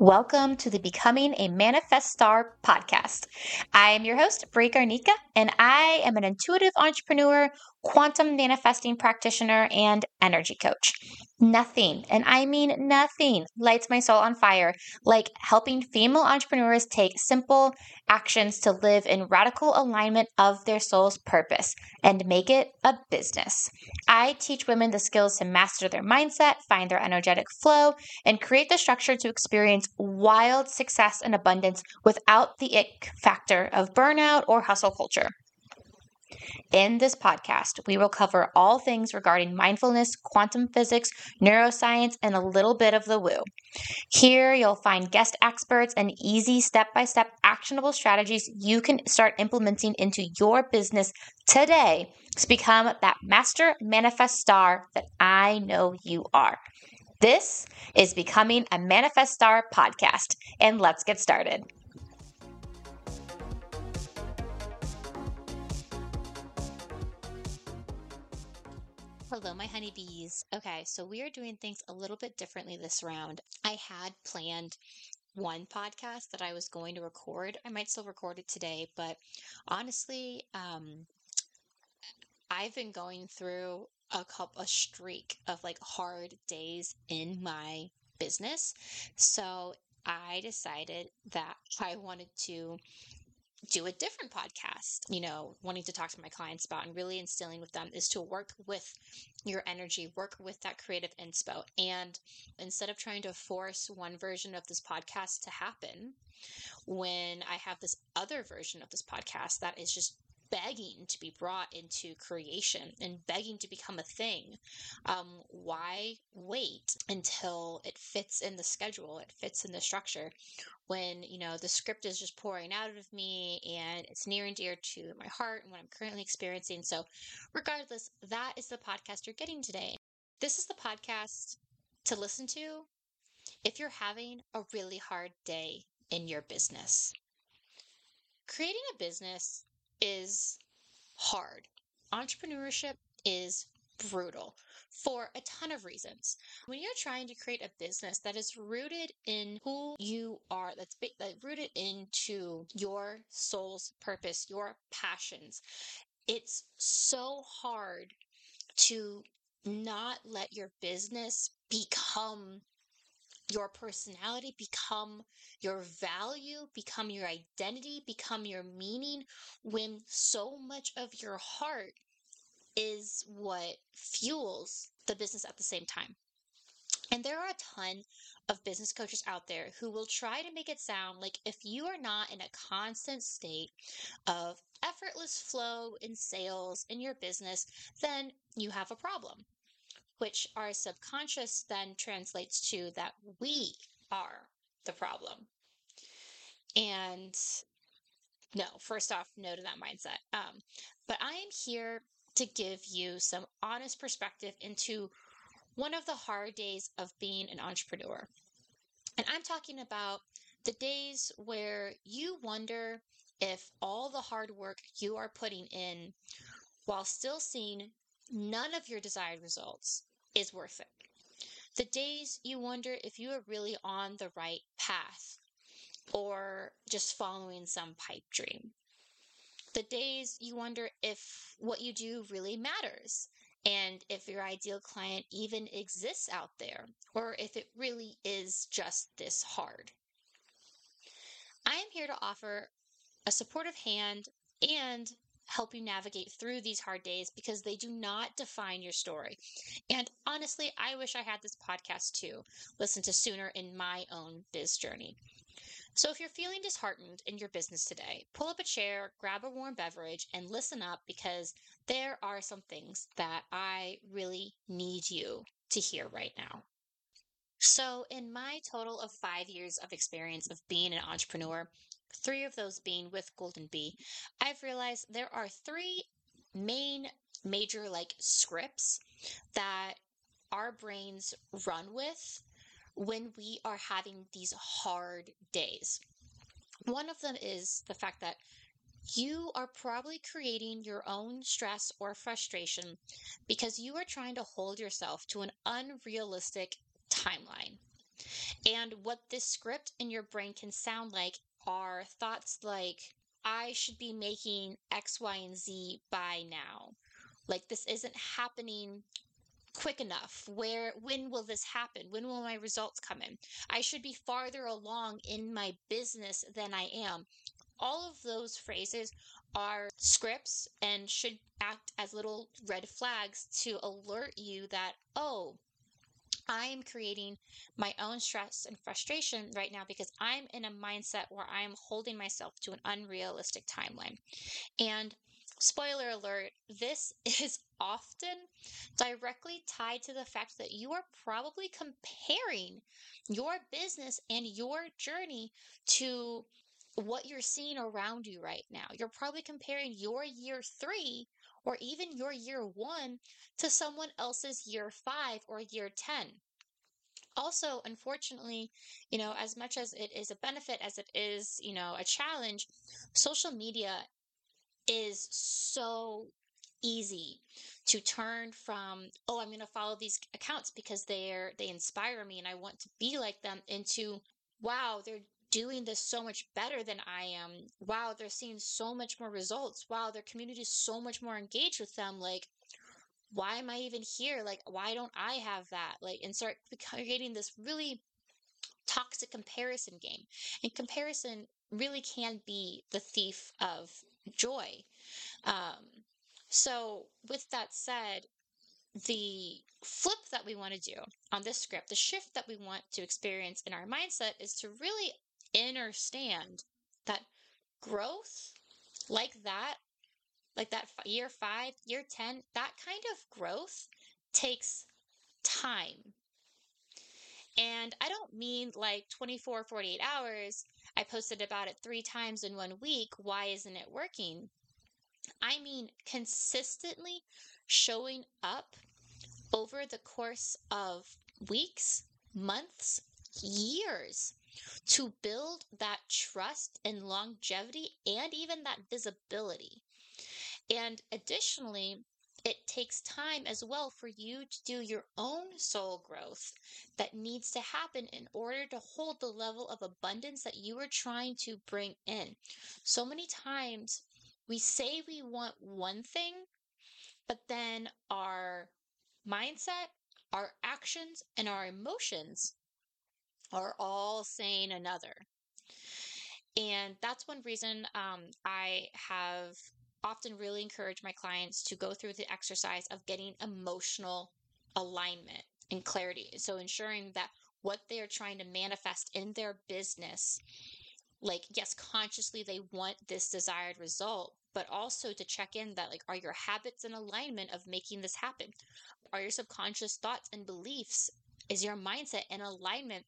Welcome to the Becoming a Manifest Star podcast. I am your host, Bray Garnica, and I am an intuitive entrepreneur, quantum manifesting practitioner, and energy coach. Nothing, and I mean nothing, lights my soul on fire like helping female entrepreneurs take simple actions to live in radical alignment of their soul's purpose and make it a business. I teach women the skills to master their mindset, find their energetic flow, and create the structure to experience wild success and abundance without the ick factor of burnout or hustle culture. In this podcast, we will cover all things regarding mindfulness, quantum physics, neuroscience, and a little bit of the woo. Here, you'll find guest experts and easy step by step actionable strategies you can start implementing into your business today to become that master manifest star that I know you are. This is Becoming a Manifest Star podcast, and let's get started. Hello, my honeybees. Okay, so we are doing things a little bit differently this round. I had planned one podcast that I was going to record. I might still record it today, but honestly, um, I've been going through a couple a streak of like hard days in my business. So I decided that I wanted to do a different podcast, you know, wanting to talk to my clients about and really instilling with them is to work with your energy, work with that creative inspo. And instead of trying to force one version of this podcast to happen, when I have this other version of this podcast that is just begging to be brought into creation and begging to become a thing. Um, why wait until it fits in the schedule, it fits in the structure when, you know, the script is just pouring out of me and it's near and dear to my heart and what I'm currently experiencing. So, regardless, that is the podcast you're getting today. This is the podcast to listen to if you're having a really hard day in your business. Creating a business is hard. Entrepreneurship is brutal for a ton of reasons. When you're trying to create a business that is rooted in who you are, that's that rooted into your soul's purpose, your passions, it's so hard to not let your business become your personality, become your value, become your identity, become your meaning, when so much of your heart is what fuels the business at the same time. And there are a ton of business coaches out there who will try to make it sound like if you are not in a constant state of effortless flow in sales in your business, then you have a problem which our subconscious then translates to that we are the problem. And no, first off, no to that mindset. Um, but I am here to give you some honest perspective into one of the hard days of being an entrepreneur. And I'm talking about the days where you wonder if all the hard work you are putting in while still seeing none of your desired results is worth it. The days you wonder if you are really on the right path or just following some pipe dream. The days you wonder if what you do really matters and if your ideal client even exists out there or if it really is just this hard. I am here to offer a supportive hand and help you navigate through these hard days because they do not define your story. And honestly, I wish I had this podcast too, listen to sooner in my own biz journey. So if you're feeling disheartened in your business today, pull up a chair, grab a warm beverage, and listen up because there are some things that I really need you to hear right now. So, in my total of five years of experience of being an entrepreneur, three of those being with Golden Bee, I've realized there are three main major like scripts that our brains run with when we are having these hard days. One of them is the fact that you are probably creating your own stress or frustration because you are trying to hold yourself to an unrealistic timeline. And what this script in your brain can sound like are thoughts like, I should be making X, Y, and Z by now. Like, this isn't happening quick enough. Where when will this happen? When will my results come in? I should be farther along in my business than i am. All of those phrases are scripts and should act as little red flags to alert you that oh I am creating my own stress and frustration right now because I'm in a mindset where I am holding myself to an unrealistic timeline. And spoiler alert, this is often directly tied to the fact that you are probably comparing your business and your journey to what you're seeing around you right now. You're probably comparing your year three or even your year one to someone else's year five or year 10. Also, unfortunately, you know, as much as it is a benefit as it is, you know, a challenge, social media is so easy to turn from oh i'm going to follow these accounts because they're they inspire me and i want to be like them into wow they're doing this so much better than I am. Wow, they're seeing so much more results. Wow, their community is so much more engaged with them. Like, why am I even here? Like, why don't I have that? Like, and start creating this really toxic comparison game. And comparison really can be the thief of joy. Um, so, with that said, the flip that we want to do on this script, the shift that we want to experience in our mindset is to really understand that growth like that, like that year five, year 10, that kind of growth takes time. And I don't mean like 24, 48 hours. I posted about it three times in one week. Why isn't it working? I mean consistently showing up over the course of weeks, months, years to build that trust and longevity and even that visibility. And additionally, it takes time as well for you to do your own soul growth that needs to happen in order to hold the level of abundance that you are trying to bring in. So many times we say we want one thing, but then our mindset, our actions, and our emotions are all saying another. And that's one reason um, I have often really encouraged my clients to go through the exercise of getting emotional alignment and clarity. So ensuring that what they are trying to manifest in their business, like, yes, consciously they want this desired result, but also to check in that, like, are your habits in alignment of making this happen? Are your subconscious thoughts and beliefs? Is your mindset in alignment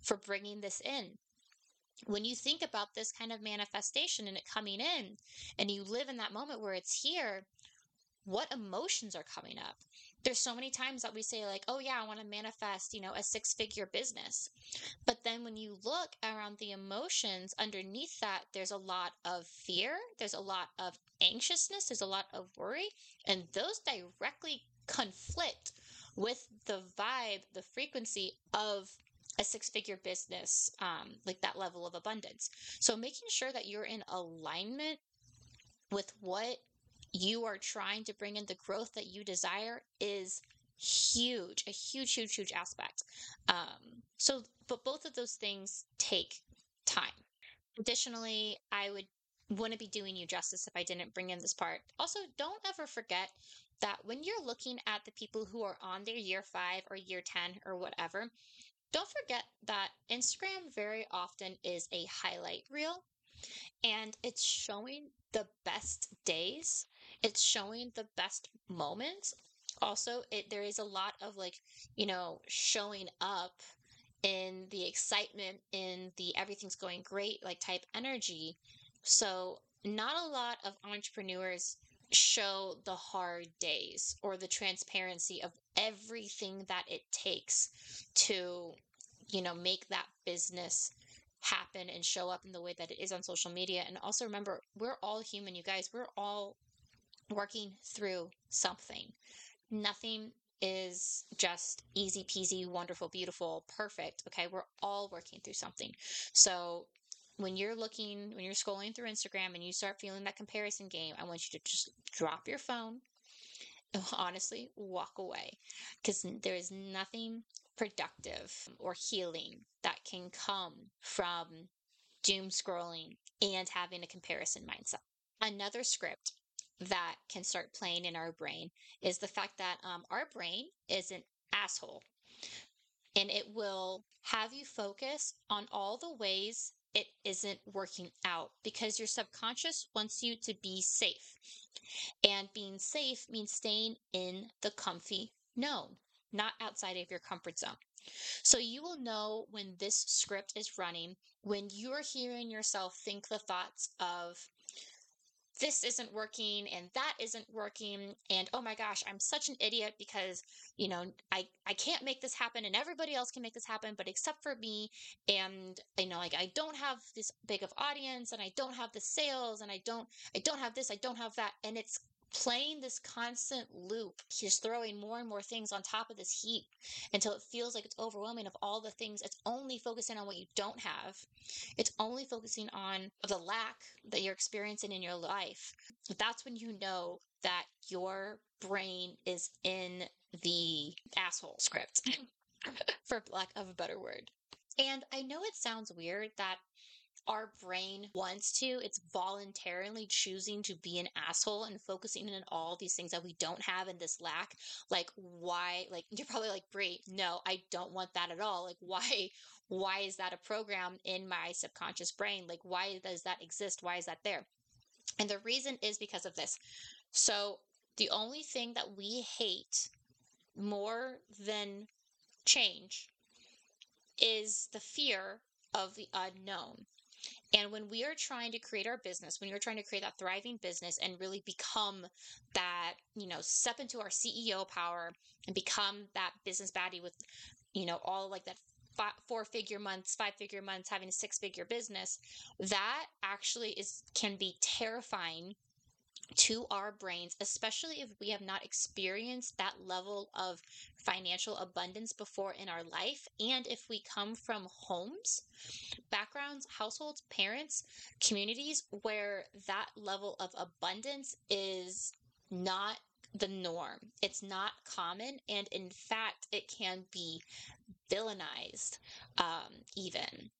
for bringing this in. When you think about this kind of manifestation and it coming in, and you live in that moment where it's here, what emotions are coming up? There's so many times that we say, like, oh, yeah, I want to manifest, you know, a six figure business. But then when you look around the emotions underneath that, there's a lot of fear, there's a lot of anxiousness, there's a lot of worry, and those directly conflict with the vibe, the frequency of a six figure business, um, like that level of abundance. So making sure that you're in alignment with what you are trying to bring in the growth that you desire is huge, a huge, huge, huge aspect. Um, so, but both of those things take time. Additionally, I would wouldn't be doing you justice if I didn't bring in this part. Also, don't ever forget that when you're looking at the people who are on their year five or year 10 or whatever, don't forget that Instagram very often is a highlight reel and it's showing the best days. It's showing the best moments. Also, it there is a lot of like, you know, showing up in the excitement in the everything's going great like type energy. So, not a lot of entrepreneurs show the hard days or the transparency of everything that it takes to you know make that business happen and show up in the way that it is on social media and also remember we're all human you guys we're all working through something nothing is just easy peasy, wonderful, beautiful, perfect. Okay. We're all working through something. So when you're looking, when you're scrolling through Instagram and you start feeling that comparison game, I want you to just drop your phone and honestly walk away because there is nothing productive or healing that can come from doom scrolling and having a comparison mindset. Another script that can start playing in our brain is the fact that um, our brain is an asshole and it will have you focus on all the ways it isn't working out because your subconscious wants you to be safe. And being safe means staying in the comfy known, not outside of your comfort zone. So you will know when this script is running, when you're hearing yourself think the thoughts of, this isn't working and that isn't working and oh my gosh i'm such an idiot because you know i i can't make this happen and everybody else can make this happen but except for me and you know like i don't have this big of audience and i don't have the sales and i don't i don't have this i don't have that and it's playing this constant loop. He's throwing more and more things on top of this heap until it feels like it's overwhelming of all the things. It's only focusing on what you don't have. It's only focusing on the lack that you're experiencing in your life. That's when you know that your brain is in the asshole script, for lack of a better word. And I know it sounds weird that our brain wants to. It's voluntarily choosing to be an asshole and focusing on all these things that we don't have in this lack. Like, why? Like, you're probably like, Bri, no, I don't want that at all. Like, why? Why is that a program in my subconscious brain? Like, why does that exist? Why is that there? And the reason is because of this. So, the only thing that we hate more than change is the fear of the unknown. And when we are trying to create our business, when you're trying to create that thriving business and really become that, you know, step into our CEO power and become that business baddie with, you know, all like that four figure months, five figure months, having a six figure business, that actually is can be terrifying to our brains, especially if we have not experienced that level of financial abundance before in our life. And if we come from homes, backgrounds, households, parents, communities where that level of abundance is not the norm. It's not common. And in fact, it can be villainized, um, even.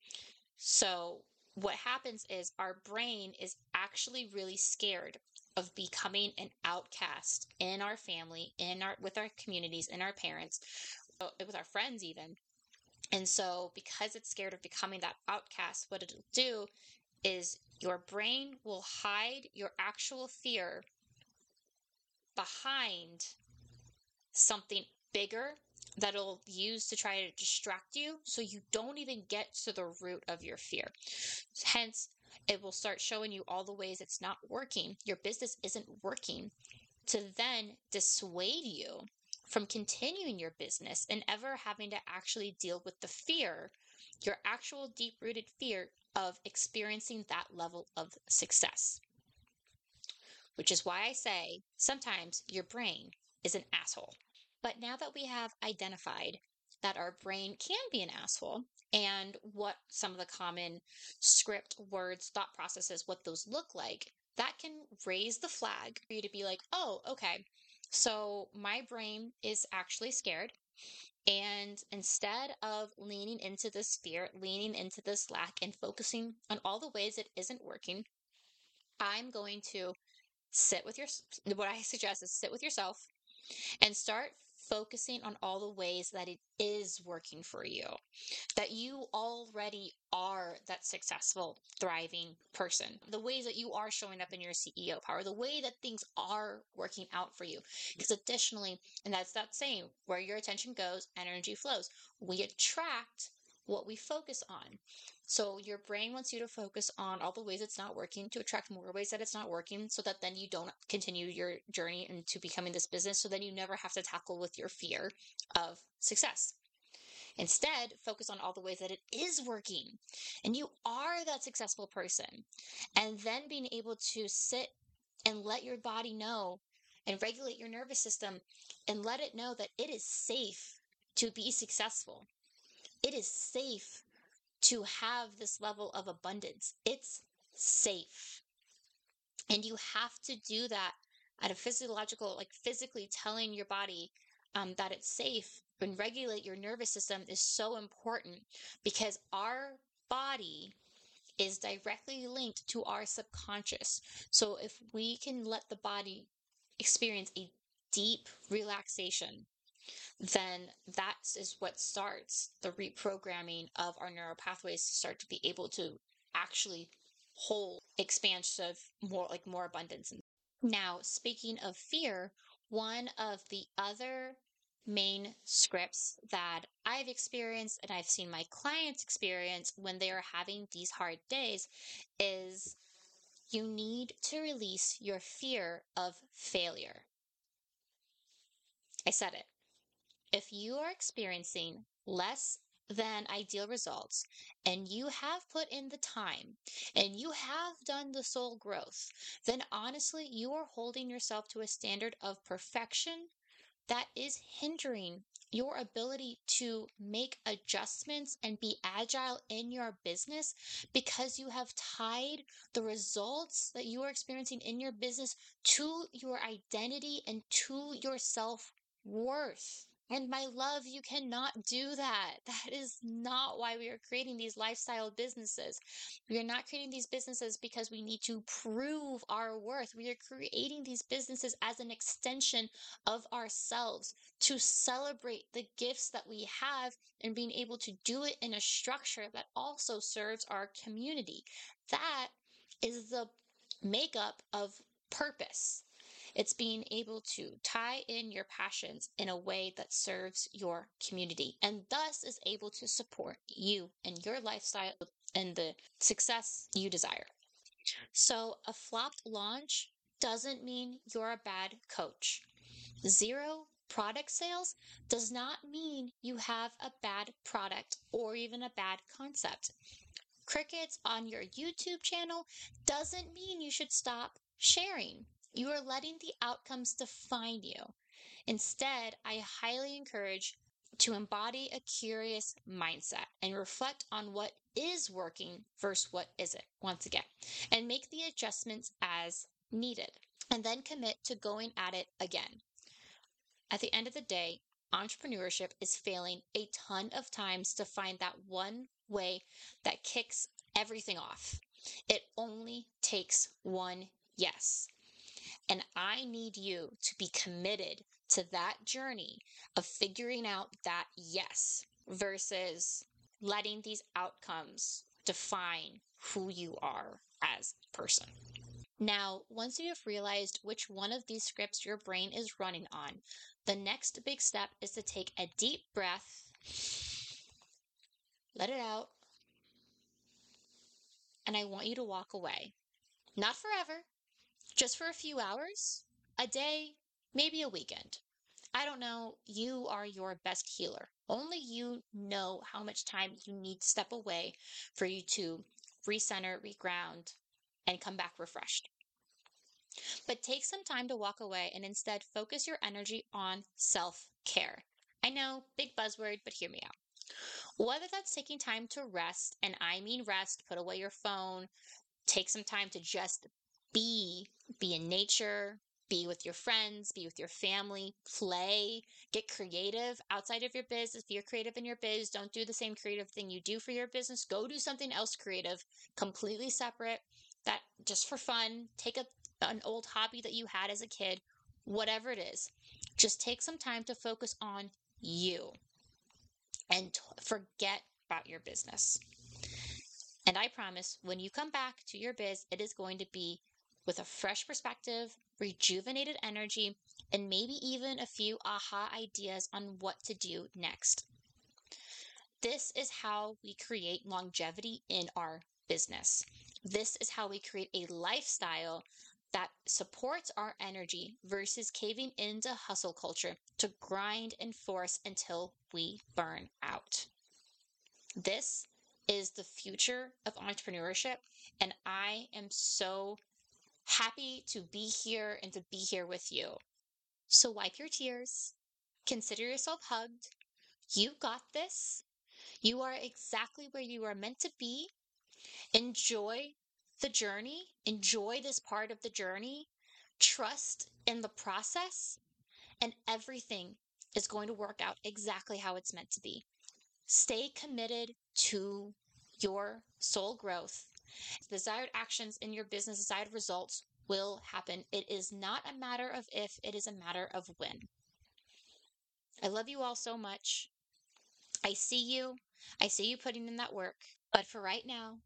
So, what happens is our brain is actually really scared of becoming an outcast in our family, in our with our communities, in our parents, uh, with our friends even. And so because it's scared of becoming that outcast, what it'll do is your brain will hide your actual fear behind something bigger that it'll use to try to distract you so you don't even get to the root of your fear. Hence, it will start showing you all the ways it's not working, your business isn't working, to then dissuade you from continuing your business and ever having to actually deal with the fear, your actual deep rooted fear of experiencing that level of success. Which is why I say sometimes your brain is an asshole. But now that we have identified that our brain can be an asshole and what some of the common script words, thought processes, what those look like, that can raise the flag for you to be like, oh, okay, so my brain is actually scared. And instead of leaning into this fear, leaning into this lack, and focusing on all the ways it isn't working, I'm going to sit with your, what I suggest is sit with yourself and start focusing on all the ways that it is working for you, that you already are that successful, thriving person, the ways that you are showing up in your CEO power, the way that things are working out for you. Because additionally, and that's that saying, where your attention goes, energy flows. We attract what we focus on. So your brain wants you to focus on all the ways it's not working to attract more ways that it's not working so that then you don't continue your journey into becoming this business. So then you never have to tackle with your fear of success. Instead, focus on all the ways that it is working and you are that successful person. And then being able to sit and let your body know and regulate your nervous system and let it know that it is safe to be successful. It is safe to have this level of abundance. It's safe. And you have to do that at a physiological, like physically telling your body um, that it's safe and regulate your nervous system is so important because our body is directly linked to our subconscious. So if we can let the body experience a deep relaxation, then that is what starts the reprogramming of our neural pathways to start to be able to actually hold expansive more like more abundance now speaking of fear one of the other main scripts that I've experienced and I've seen my clients experience when they are having these hard days is you need to release your fear of failure. I said it. If you are experiencing less than ideal results and you have put in the time and you have done the soul growth, then honestly, you are holding yourself to a standard of perfection that is hindering your ability to make adjustments and be agile in your business because you have tied the results that you are experiencing in your business to your identity and to your self worth. And my love, you cannot do that. That is not why we are creating these lifestyle businesses. We are not creating these businesses because we need to prove our worth. We are creating these businesses as an extension of ourselves to celebrate the gifts that we have and being able to do it in a structure that also serves our community. That is the makeup of purpose. It's being able to tie in your passions in a way that serves your community and thus is able to support you and your lifestyle and the success you desire. So, a flopped launch doesn't mean you're a bad coach. Zero product sales does not mean you have a bad product or even a bad concept. Crickets on your YouTube channel doesn't mean you should stop sharing. You are letting the outcomes define you. Instead, I highly encourage to embody a curious mindset and reflect on what is working versus what isn't, once again, and make the adjustments as needed, and then commit to going at it again. At the end of the day, entrepreneurship is failing a ton of times to find that one way that kicks everything off. It only takes one yes. And I need you to be committed to that journey of figuring out that yes versus letting these outcomes define who you are as a person. Now, once you have realized which one of these scripts your brain is running on, the next big step is to take a deep breath, let it out, and I want you to walk away. Not forever, just for a few hours, a day, maybe a weekend. I don't know. You are your best healer. Only you know how much time you need to step away for you to recenter, reground, and come back refreshed. But take some time to walk away and instead focus your energy on self care. I know, big buzzword, but hear me out. Whether that's taking time to rest, and I mean rest, put away your phone, take some time to just be be in nature be with your friends be with your family play get creative outside of your business if you're creative in your biz don't do the same creative thing you do for your business go do something else creative completely separate that just for fun take a, an old hobby that you had as a kid whatever it is just take some time to focus on you and t- forget about your business. And I promise when you come back to your biz, it is going to be with a fresh perspective, rejuvenated energy, and maybe even a few aha ideas on what to do next. This is how we create longevity in our business. This is how we create a lifestyle that supports our energy versus caving into hustle culture to grind and force until we burn out. This is the future of entrepreneurship, and I am so happy to be here and to be here with you. So wipe your tears. Consider yourself hugged. You got this. You are exactly where you are meant to be. Enjoy the journey. Enjoy this part of the journey. Trust in the process, and everything is going to work out exactly how it's meant to be. Stay committed to your soul growth. Desired actions in your business, desired results will happen. It is not a matter of if, it is a matter of when. I love you all so much. I see you. I see you putting in that work. But for right now,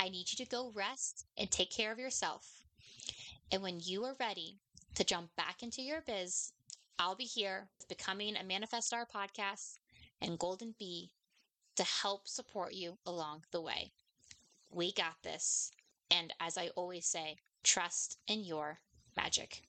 I need you to go rest and take care of yourself. And when you are ready to jump back into your biz, I'll be here becoming a Manifest Star podcast and Golden Bee to help support you along the way. We got this. And as I always say, trust in your magic.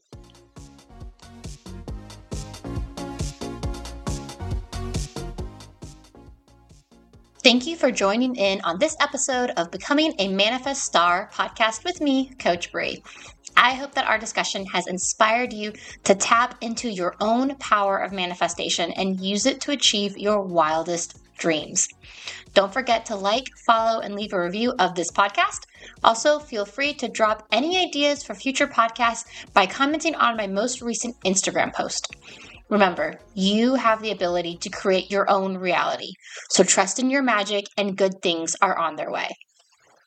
Thank you for joining in on this episode of Becoming a Manifest Star podcast with me, Coach Bri. I hope that our discussion has inspired you to tap into your own power of manifestation and use it to achieve your wildest dreams. Don't forget to like, follow, and leave a review of this podcast. Also, feel free to drop any ideas for future podcasts by commenting on my most recent Instagram post. Remember, you have the ability to create your own reality. So trust in your magic, and good things are on their way.